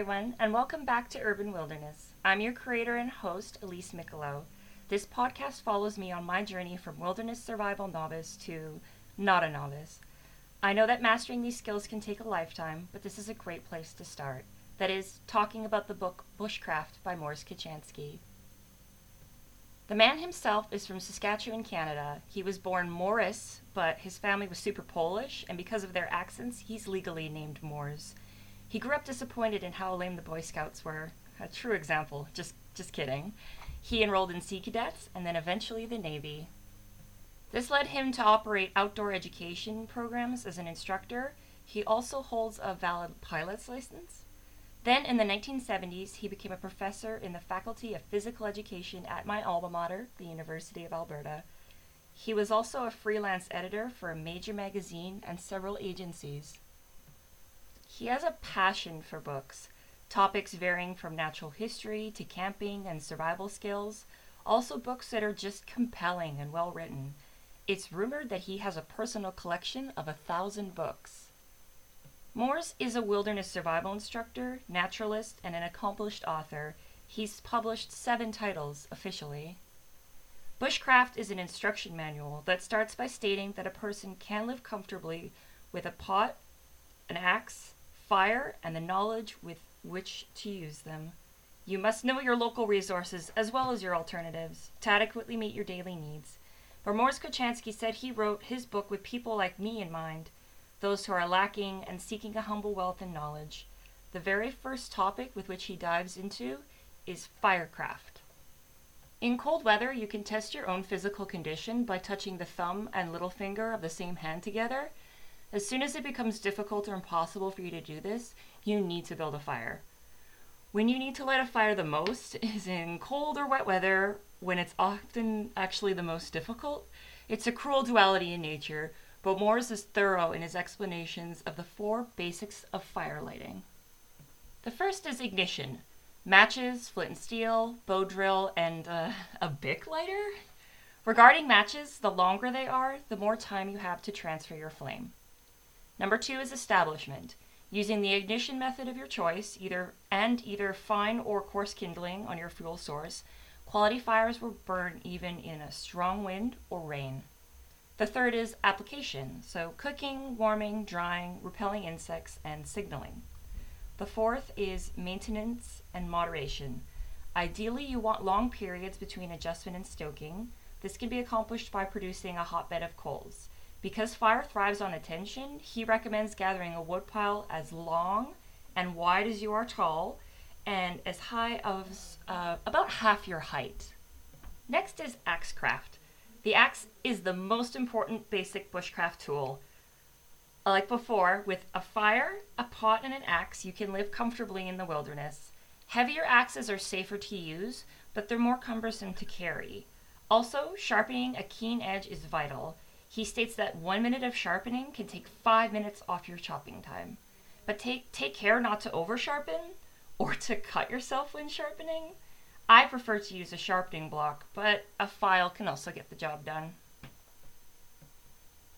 everyone, and welcome back to Urban Wilderness. I'm your creator and host, Elise Michelot. This podcast follows me on my journey from wilderness survival novice to not a novice. I know that mastering these skills can take a lifetime, but this is a great place to start. That is, talking about the book Bushcraft by Morris Kochanski. The man himself is from Saskatchewan, Canada. He was born Morris, but his family was super Polish, and because of their accents, he's legally named Mors. He grew up disappointed in how lame the Boy Scouts were. A true example. Just just kidding. He enrolled in Sea Cadets and then eventually the Navy. This led him to operate outdoor education programs as an instructor. He also holds a valid pilot's license. Then in the 1970s, he became a professor in the Faculty of Physical Education at my alma mater, the University of Alberta. He was also a freelance editor for a major magazine and several agencies. He has a passion for books, topics varying from natural history to camping and survival skills, also books that are just compelling and well written. It's rumored that he has a personal collection of a thousand books. Mors is a wilderness survival instructor, naturalist, and an accomplished author. He's published seven titles officially. Bushcraft is an instruction manual that starts by stating that a person can live comfortably with a pot, an axe, fire, and the knowledge with which to use them. You must know your local resources as well as your alternatives to adequately meet your daily needs. But Mors Kochanski said he wrote his book with people like me in mind, those who are lacking and seeking a humble wealth and knowledge. The very first topic with which he dives into is firecraft. In cold weather, you can test your own physical condition by touching the thumb and little finger of the same hand together as soon as it becomes difficult or impossible for you to do this, you need to build a fire. When you need to light a fire the most is in cold or wet weather, when it's often actually the most difficult. It's a cruel duality in nature, but Mors is thorough in his explanations of the four basics of fire lighting. The first is ignition matches, flint and steel, bow drill, and uh, a Bic lighter. Regarding matches, the longer they are, the more time you have to transfer your flame. Number two is establishment. Using the ignition method of your choice, either and either fine or coarse kindling on your fuel source, quality fires will burn even in a strong wind or rain. The third is application, so cooking, warming, drying, repelling insects, and signaling. The fourth is maintenance and moderation. Ideally, you want long periods between adjustment and stoking. This can be accomplished by producing a hotbed of coals. Because fire thrives on attention, he recommends gathering a woodpile as long and wide as you are tall and as high as uh, about half your height. Next is axe craft. The axe is the most important basic bushcraft tool. Like before, with a fire, a pot, and an axe, you can live comfortably in the wilderness. Heavier axes are safer to use, but they're more cumbersome to carry. Also, sharpening a keen edge is vital. He states that one minute of sharpening can take five minutes off your chopping time. But take, take care not to over sharpen or to cut yourself when sharpening. I prefer to use a sharpening block, but a file can also get the job done.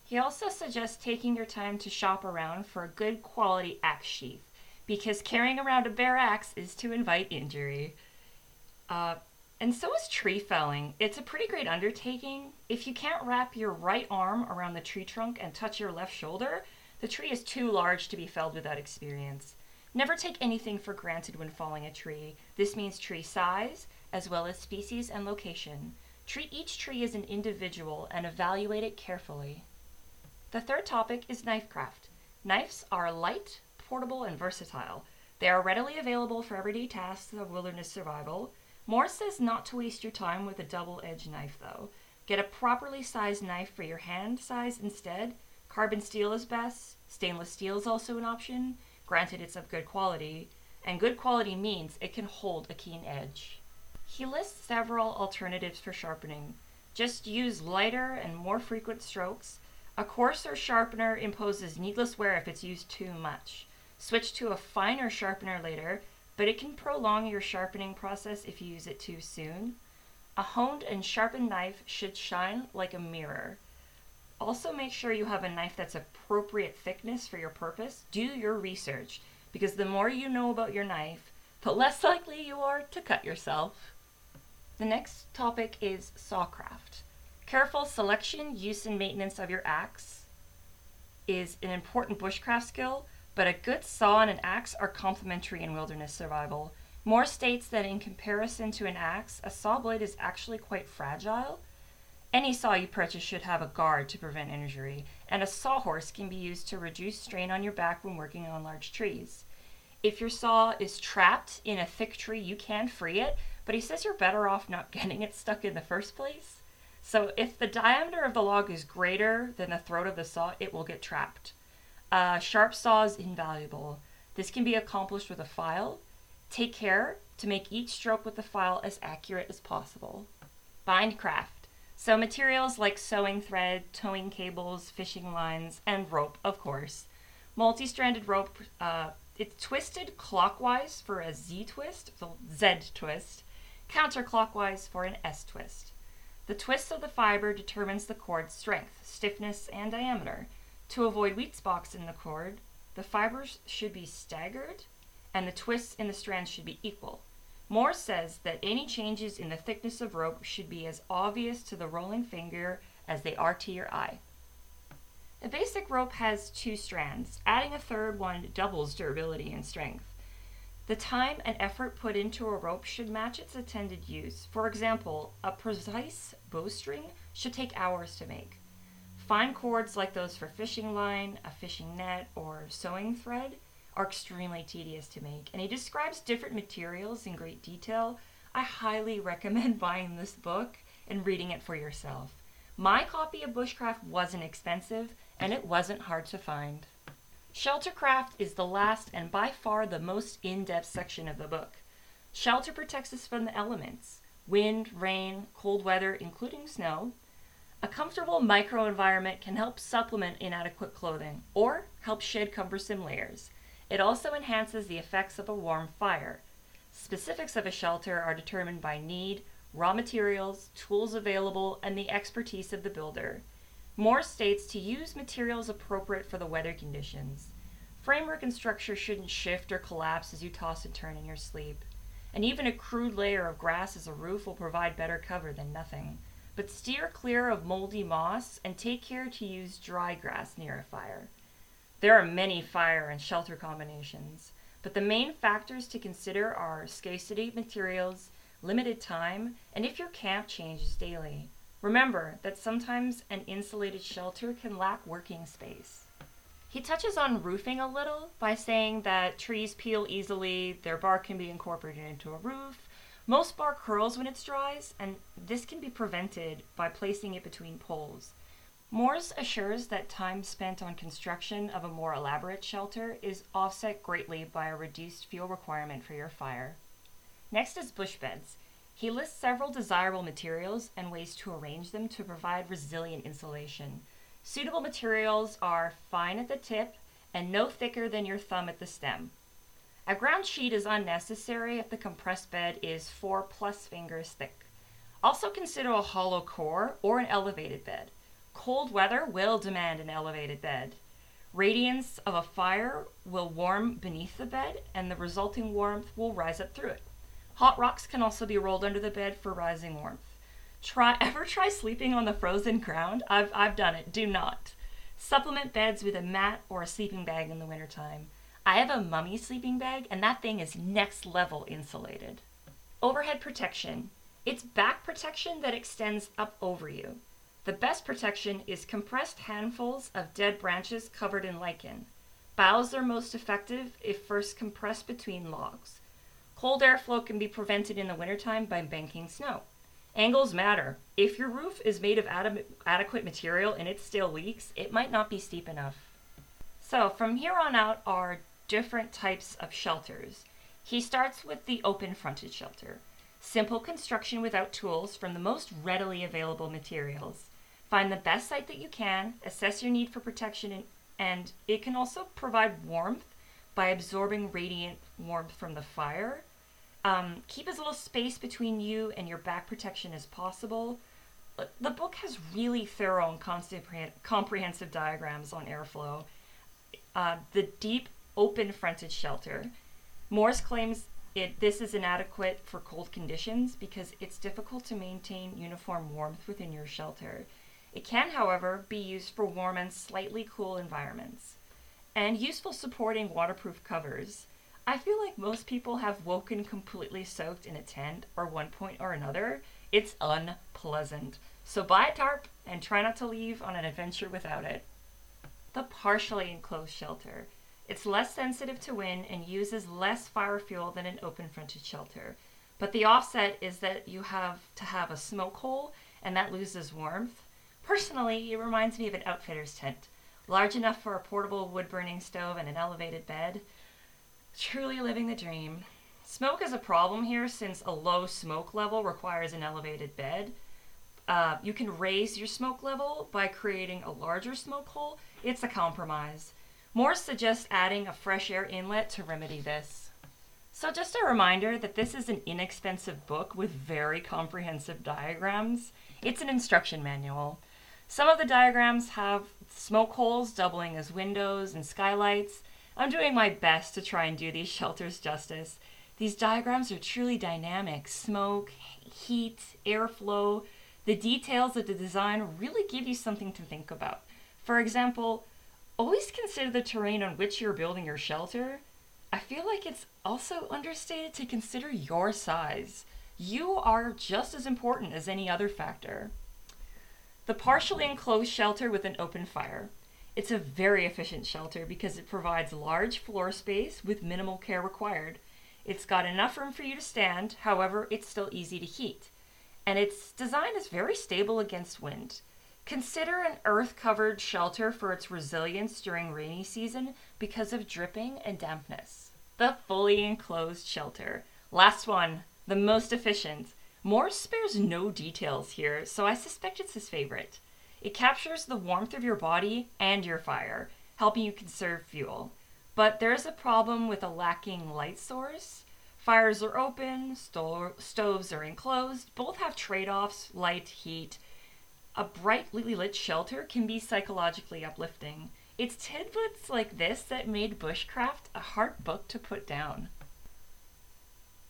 He also suggests taking your time to shop around for a good quality axe sheath, because carrying around a bare axe is to invite injury. Uh, and so is tree felling. It's a pretty great undertaking. If you can't wrap your right arm around the tree trunk and touch your left shoulder, the tree is too large to be felled without experience. Never take anything for granted when felling a tree. This means tree size, as well as species and location. Treat each tree as an individual and evaluate it carefully. The third topic is knife craft. Knives are light, portable, and versatile. They are readily available for everyday tasks of wilderness survival. Mors says not to waste your time with a double edged knife, though. Get a properly sized knife for your hand size instead. Carbon steel is best. Stainless steel is also an option, granted it's of good quality. And good quality means it can hold a keen edge. He lists several alternatives for sharpening. Just use lighter and more frequent strokes. A coarser sharpener imposes needless wear if it's used too much. Switch to a finer sharpener later but it can prolong your sharpening process if you use it too soon. A honed and sharpened knife should shine like a mirror. Also, make sure you have a knife that's appropriate thickness for your purpose. Do your research. because the more you know about your knife, the less likely you are to cut yourself. The next topic is sawcraft. Careful selection, use, and maintenance of your axe is an important bushcraft skill, but a good saw and an axe are complementary in wilderness survival. Mors states that in comparison to an axe, a saw blade is actually quite fragile. Any saw you purchase should have a guard to prevent injury, and a sawhorse can be used to reduce strain on your back when working on large trees. If your saw is trapped in a thick tree, you can free it, but he says you're better off not getting it stuck in the first place. So if the diameter of the log is greater than the throat of the saw, it will get trapped. A sharp saw is invaluable. This can be accomplished with a file. Take care to make each stroke with the file as accurate as possible. Bind craft. So materials like sewing thread, towing cables, fishing lines, and rope, of course. Multi-stranded rope, uh, it's twisted clockwise for a Z twist, the Z twist, counterclockwise for an S twist. The twist of the fiber determines the cord's strength, stiffness, and diameter. To avoid weak spots in the cord, the fibers should be staggered and the twists in the strands should be equal. Mors says that any changes in the thickness of rope should be as obvious to the rolling finger as they are to your eye. A basic rope has two strands. Adding a third one doubles durability and strength. The time and effort put into a rope should match its intended use. For example, a precise bowstring should take hours to make. Fine cords like those for fishing line, a fishing net, or sewing thread are extremely tedious to make. And he describes different materials in great detail. I highly recommend buying this book and reading it for yourself. My copy of Bushcraft wasn't expensive and it wasn't hard to find. Sheltercraft is the last and by far the most in depth section of the book. Shelter protects us from the elements wind, rain, cold weather, including snow. A comfortable microenvironment can help supplement inadequate clothing or help shed cumbersome layers. It also enhances the effects of a warm fire. Specifics of a shelter are determined by need, raw materials, tools available, and the expertise of the builder. Mors states to use materials appropriate for the weather conditions. Framework and structure shouldn't shift or collapse as you toss and turn in your sleep. And even a crude layer of grass as a roof will provide better cover than nothing. But steer clear of moldy moss and take care to use dry grass near a fire. There are many fire and shelter combinations, but the main factors to consider are scarcity of materials, limited time, and if your camp changes daily. Remember that sometimes an insulated shelter can lack working space. He touches on roofing a little by saying that trees peel easily, their bark can be incorporated into a roof. Most bark curls when it dries, and this can be prevented by placing it between poles. Mors assures that time spent on construction of a more elaborate shelter is offset greatly by a reduced fuel requirement for your fire. Next is bush beds. He lists several desirable materials and ways to arrange them to provide resilient insulation. Suitable materials are fine at the tip and no thicker than your thumb at the stem. A ground sheet is unnecessary if the compressed bed is 4 plus fingers thick. Also consider a hollow core or an elevated bed. Cold weather will demand an elevated bed. Radiance of a fire will warm beneath the bed and the resulting warmth will rise up through it. Hot rocks can also be rolled under the bed for rising warmth. Try ever try sleeping on the frozen ground? I've I've done it. Do not. Supplement beds with a mat or a sleeping bag in the wintertime. I have a mummy sleeping bag and that thing is next level insulated. Overhead protection. It's back protection that extends up over you. The best protection is compressed handfuls of dead branches covered in lichen. Boughs are most effective if first compressed between logs. Cold airflow can be prevented in the wintertime by banking snow. Angles matter. If your roof is made of ad- adequate material and it still leaks, it might not be steep enough. So, from here on out are different types of shelters. He starts with the open fronted shelter. Simple construction without tools from the most readily available materials. Find the best site that you can, assess your need for protection, and, it can also provide warmth by absorbing radiant warmth from the fire um, keep as little space between you and your back protection as possible. The book has really thorough and comprehensive diagrams on airflow. Uh, the deep open fronted shelter. Mors claims it, this is inadequate for cold conditions because it's difficult to maintain uniform warmth within your shelter. It can, however, be used for warm and slightly cool environments. And useful supporting waterproof covers. I feel like most people have woken completely soaked in a tent or one point or another. It's unpleasant. So buy a tarp and try not to leave on an adventure without it. The partially enclosed shelter. It's less sensitive to wind and uses less fire fuel than an open fronted shelter. But the offset is that you have to have a smoke hole and that loses warmth. Personally, it reminds me of an outfitter's tent, large enough for a portable wood burning stove and an elevated bed. Truly living the dream. Smoke is a problem here since a low smoke level requires an elevated bed. Uh, you can raise your smoke level by creating a larger smoke hole. It's a compromise. Mors suggests adding a fresh air inlet to remedy this. So, just a reminder that this is an inexpensive book with very comprehensive diagrams. It's an instruction manual. Some of the diagrams have smoke holes doubling as windows and skylights. I'm doing my best to try and do these shelters justice. These diagrams are truly dynamic smoke, heat, airflow. The details of the design really give you something to think about. For example, always consider the terrain on which you're building your shelter. I feel like it's also understated to consider your size. You are just as important as any other factor. The partially enclosed shelter with an open fire. It's a very efficient shelter because it provides large floor space with minimal care required. It's got enough room for you to stand, however, it's still easy to heat. And its design is very stable against wind. Consider an earth covered shelter for its resilience during rainy season because of dripping and dampness. The fully enclosed shelter. Last one, the most efficient. Mors spares no details here, so I suspect it's his favorite. It captures the warmth of your body and your fire, helping you conserve fuel. But there is a problem with a lacking light source. Fires are open, sto- stoves are enclosed, both have trade offs light, heat. A brightly lit shelter can be psychologically uplifting. It's tidbits like this that made bushcraft a hard book to put down.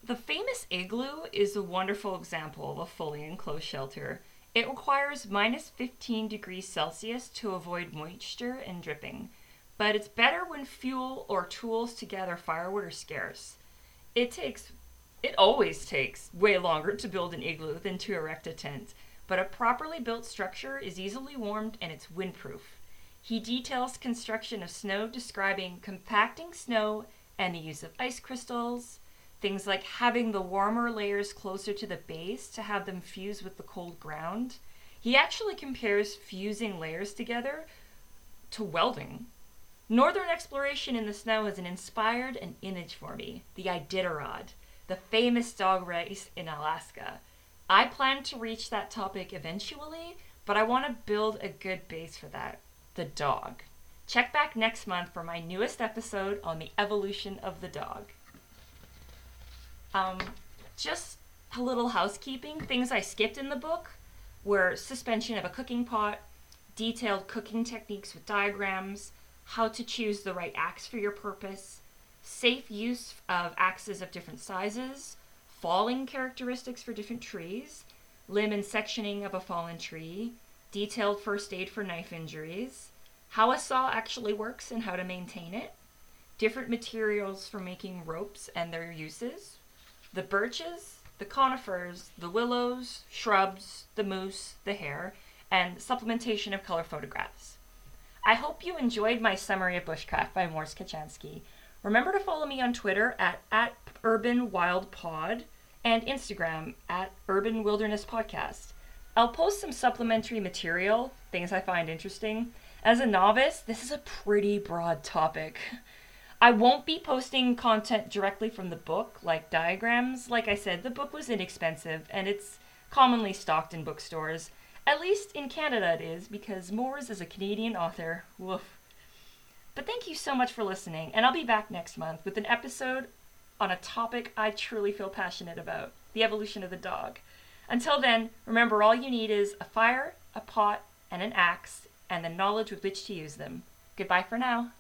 The famous igloo is a wonderful example of a fully enclosed shelter. It requires minus 15 degrees Celsius to avoid moisture and dripping, but it's better when fuel or tools to gather firewood are scarce. It takes it always takes way longer to build an igloo than to erect a tent, but a properly built structure is easily warmed and it's windproof. He details construction of snow, describing compacting snow and the use of ice crystals, Things like having the warmer layers closer to the base to have them fuse with the cold ground. He actually compares fusing layers together to welding. Northern exploration in the snow has an inspired an image for me the Iditarod, the famous dog race in Alaska. I plan to reach that topic eventually, but I want to build a good base for that the dog. Check back next month for my newest episode on the evolution of the dog. Um, just a little housekeeping. Things I skipped in the book were suspension of a cooking pot, detailed cooking techniques with diagrams, how to choose the right axe for your purpose, safe use of axes of different sizes, falling characteristics for different trees, limb and sectioning of a fallen tree, detailed first aid for knife injuries, how a saw actually works and how to maintain it, different materials for making ropes and their uses, the birches, the conifers, the willows, shrubs, the moose, the hare, and supplementation of color photographs. I hope you enjoyed my summary of bushcraft by Mors Kochanski. Remember to follow me on Twitter at, at Urban Wild Pod and Instagram at Urban Wilderness Podcast. I'll post some supplementary material, things I find interesting. As a novice, this is a pretty broad topic. I won't be posting content directly from the book, like diagrams. Like I said, the book was inexpensive and it's commonly stocked in bookstores. At least in Canada it is, because Mors is a Canadian author. Woof. But thank you so much for listening, and I'll be back next month with an episode on a topic I truly feel passionate about the evolution of the dog. Until then, remember all you need is a fire, a pot, and an axe, and the knowledge with which to use them. Goodbye for now.